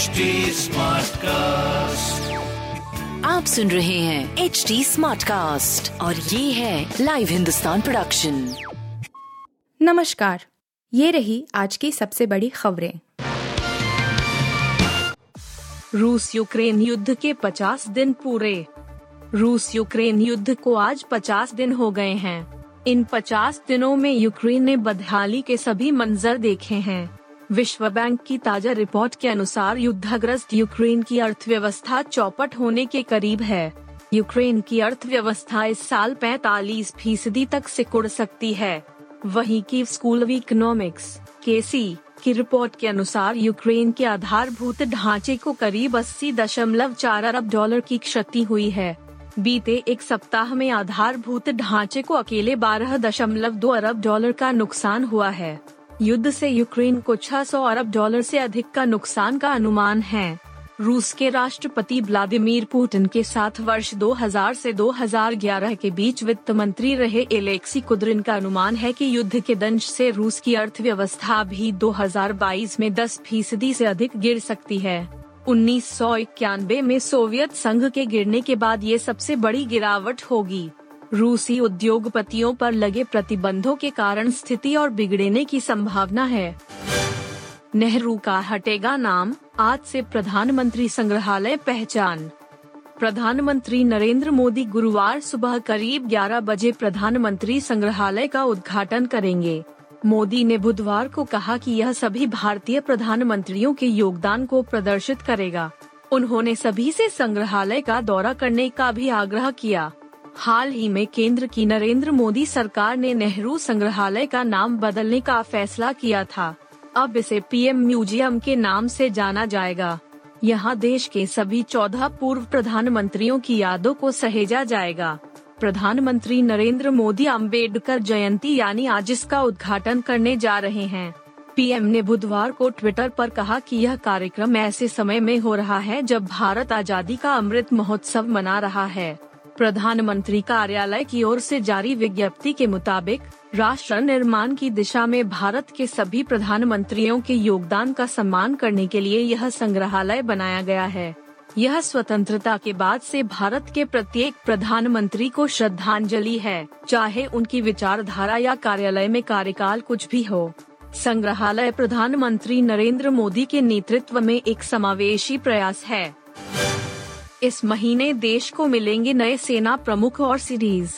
HD cast आप सुन रहे हैं एच डी स्मार्ट कास्ट और ये है लाइव हिंदुस्तान प्रोडक्शन नमस्कार ये रही आज की सबसे बड़ी खबरें। रूस यूक्रेन युद्ध के 50 दिन पूरे। रूस यूक्रेन युद्ध को आज 50 दिन हो गए हैं। इन 50 दिनों में यूक्रेन ने बदहाली के सभी मंजर देखे हैं। विश्व बैंक की ताज़ा रिपोर्ट के अनुसार युद्धग्रस्त यूक्रेन की अर्थव्यवस्था चौपट होने के करीब है। यूक्रेन की अर्थव्यवस्था इस साल 45 फ़ीसदी तक सिकुड़ सकती है। वहीं की स्कूल ऑफ़ इकोनॉमिक्स के की रिपोर्ट के अनुसार यूक्रेन के आधारभूत ढांचे को करीब अस्सी दशमलव चार अरब डॉलर की क्षति हुई है। बीते एक सप्ताह में आधारभूत ढांचे को अकेले बारह दशमलव दो अरब डॉलर का नुकसान हुआ है। युद्ध से यूक्रेन को 600 अरब डॉलर से अधिक का नुकसान का अनुमान है। रूस के राष्ट्रपति व्लादिमीर पुतिन के साथ वर्ष 2000 से 2011 के बीच वित्त मंत्री रहे एलेक्सी कुद्रिन का अनुमान है कि युद्ध के दंश से रूस की अर्थव्यवस्था भी 2022 में 10 फ़ीसदी से अधिक गिर सकती है। उन्नीस सौ इक्यानबे में सोवियत संघ के गिरने के बाद ये सबसे बड़ी गिरावट होगी। रूसी उद्योगपतियों पर लगे प्रतिबंधों के कारण स्थिति और बिगड़ने की संभावना है। नेहरू का हटेगा नाम, आज से प्रधानमंत्री संग्रहालय पहचान। प्रधानमंत्री नरेंद्र मोदी गुरुवार सुबह करीब 11 बजे प्रधानमंत्री संग्रहालय का उद्घाटन करेंगे। मोदी ने बुधवार को कहा कि यह सभी भारतीय प्रधानमंत्रियों के योगदान को प्रदर्शित करेगा। उन्होंने सभी से संग्रहालय का दौरा करने का भी आग्रह किया। हाल ही में केंद्र की नरेंद्र मोदी सरकार ने नेहरू संग्रहालय का नाम बदलने का फैसला किया था। अब इसे पीएम म्यूज़ियम के नाम से जाना जाएगा। यहाँ देश के सभी चौदह पूर्व प्रधानमंत्रियों की यादों को सहेजा जाएगा। प्रधानमंत्री नरेंद्र मोदी अंबेडकर जयंती यानी आज इसका उद्घाटन करने जा रहे हैं। पीएम ने बुधवार को ट्विटर पर कहा कि यह कार्यक्रम ऐसे समय में हो रहा है जब भारत आज़ादी का अमृत महोत्सव मना रहा है। प्रधानमंत्री कार्यालय की ओर से जारी विज्ञप्ति के मुताबिक, राष्ट्र निर्माण की दिशा में भारत के सभी प्रधानमंत्रियों के योगदान का सम्मान करने के लिए यह संग्रहालय बनाया गया है। यह स्वतंत्रता के बाद से भारत के प्रत्येक प्रधानमंत्री को श्रद्धांजलि है, चाहे उनकी विचारधारा या कार्यालय में कार्यकाल कुछ भी हो। संग्रहालय प्रधानमंत्री नरेंद्र मोदी के नेतृत्व में एक समावेशी प्रयास है। इस महीने देश को मिलेंगे नए सेना प्रमुख और सीरीज़।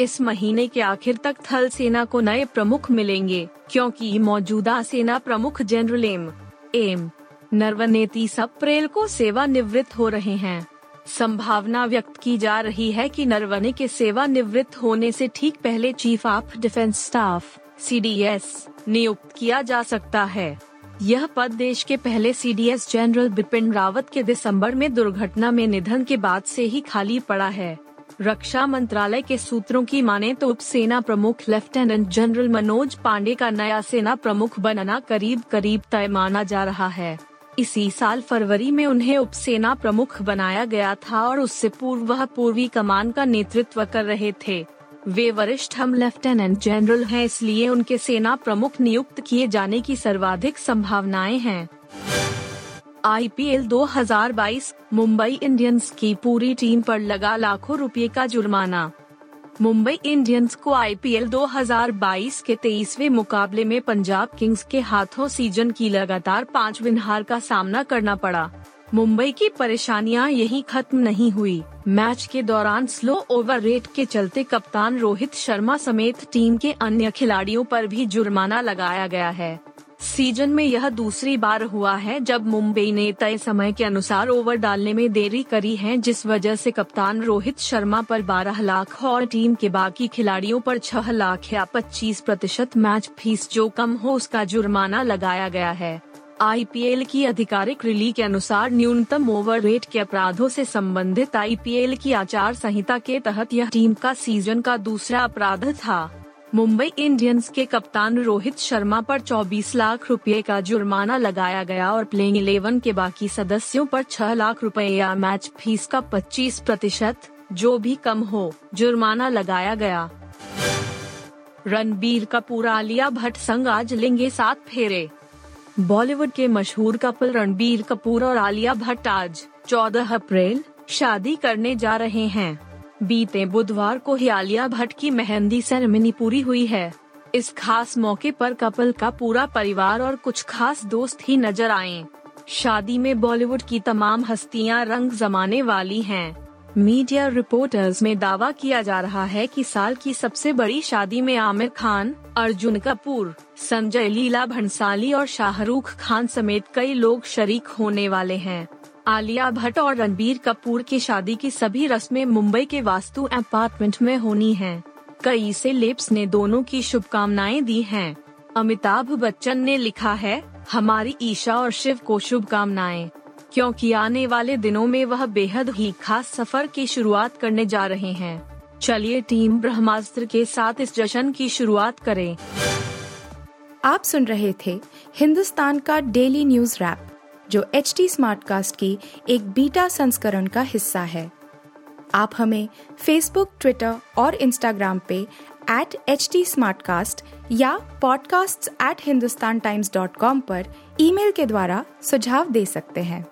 इस महीने के आखिर तक थल सेना को नए प्रमुख मिलेंगे, क्योंकि मौजूदा सेना प्रमुख जनरल एम एम नरवने तीस अप्रैल को सेवानिवृत्त हो रहे हैं। संभावना व्यक्त की जा रही है कि नरवने के सेवानिवृत्त होने से ठीक पहले chief of defence staff, CDS, नियुक्त किया जा सकता है। यह पद देश के पहले सीडीएस जनरल बिपिन रावत के दिसंबर में दुर्घटना में निधन के बाद से ही खाली पड़ा है। रक्षा मंत्रालय के सूत्रों की माने तो उप सेना प्रमुख लेफ्टिनेंट जनरल मनोज पांडे का नया सेना प्रमुख बनना करीब करीब तय माना जा रहा है। इसी साल फरवरी में उन्हें उप सेना प्रमुख बनाया गया था और उससे पूर्व वह पूर्वी कमान का नेतृत्व कर रहे थे। वे वरिष्ठ हम लेफ्टिनेंट जनरल हैं, इसलिए उनके सेना प्रमुख नियुक्त किए जाने की सर्वाधिक संभावनाएँ हैं। आईपीएल 2022 मुंबई इंडियंस की पूरी टीम पर लगा लाखों रुपए का जुर्माना। मुंबई इंडियंस को आईपीएल 2022 के तेईसवे मुकाबले में पंजाब किंग्स के हाथों सीज़न की लगातार पाँच विन हार का सामना करना पड़ा। मुंबई की परेशानियाँ यहीं खत्म नहीं हुई। मैच के दौरान स्लो ओवर रेट के चलते कप्तान रोहित शर्मा समेत टीम के अन्य खिलाड़ियों पर भी जुर्माना लगाया गया है। सीज़न में यह दूसरी बार हुआ है जब मुंबई ने तय समय के अनुसार ओवर डालने में देरी करी है, जिस वजह से कप्तान रोहित शर्मा पर 12 लाख और टीम के बाकी खिलाड़ियों पर 6 लाख या 25 प्रतिशत मैच फ़ीस जो कम हो उसका जुर्माना लगाया गया है। आईपीएल की आधिकारिक रिली के अनुसार न्यूनतम ओवर रेट के अपराधों से संबंधित आईपीएल की आचार संहिता के तहत यह टीम का सीज़न का दूसरा अपराध था। मुंबई इंडियंस के कप्तान रोहित शर्मा पर 24 लाख रुपए का जुर्माना लगाया गया और प्लेइंग इलेवन के बाकी सदस्यों पर 6 लाख रुपए या मैच फ़ीस का 25 प्रतिशत, जो भी कम हो, जुर्माना लगाया गया। रणबीर कपूर आलिया भट्ट संग आज लेंगे सात फेरे। बॉलीवुड के मशहूर कपल रणबीर कपूर और आलिया भट्ट आज 14 अप्रैल शादी करने जा रहे हैं। बीते बुधवार को ही आलिया भट्ट की मेहंदी सेरेमनी पूरी हुई है। इस खास मौके पर कपल का पूरा परिवार और कुछ खास दोस्त ही नज़र आए। शादी में बॉलीवुड की तमाम हस्तियाँ रंग जमाने वाली हैं। मीडिया रिपोर्टर्स में दावा किया जा रहा है कि साल की सबसे बड़ी शादी में आमिर खान, अर्जुन कपूर, संजय लीला भंसाली और शाहरुख खान समेत कई लोग शरीक होने वाले हैं आलिया भट्ट और रणबीर कपूर की शादी की सभी रस्में मुंबई के वास्तु अपार्टमेंट में होनी हैं। कई से लेप्स ने दोनों की शुभकामनाएँ दी हैं। अमिताभ बच्चन ने लिखा है, हमारी ईशा और शिव को शुभकामनाएँ क्योंकि आने वाले दिनों में वह बेहद ही खास सफ़र की शुरुआत करने जा रहे हैं। चलिए टीम ब्रह्मास्त्र के साथ इस जश्न की शुरुआत करें। आप सुन रहे थे हिंदुस्तान का डेली न्यूज़ रैप, जो एच टी स्मार्टकास्ट की एक बीटा संस्करण का हिस्सा है। आप हमें फेसबुक ट्विटर और इंस्टाग्राम पे एट एच टी या podcasts@hindustantimes.com पर ईमेल के द्वारा सुझाव दे सकते हैं।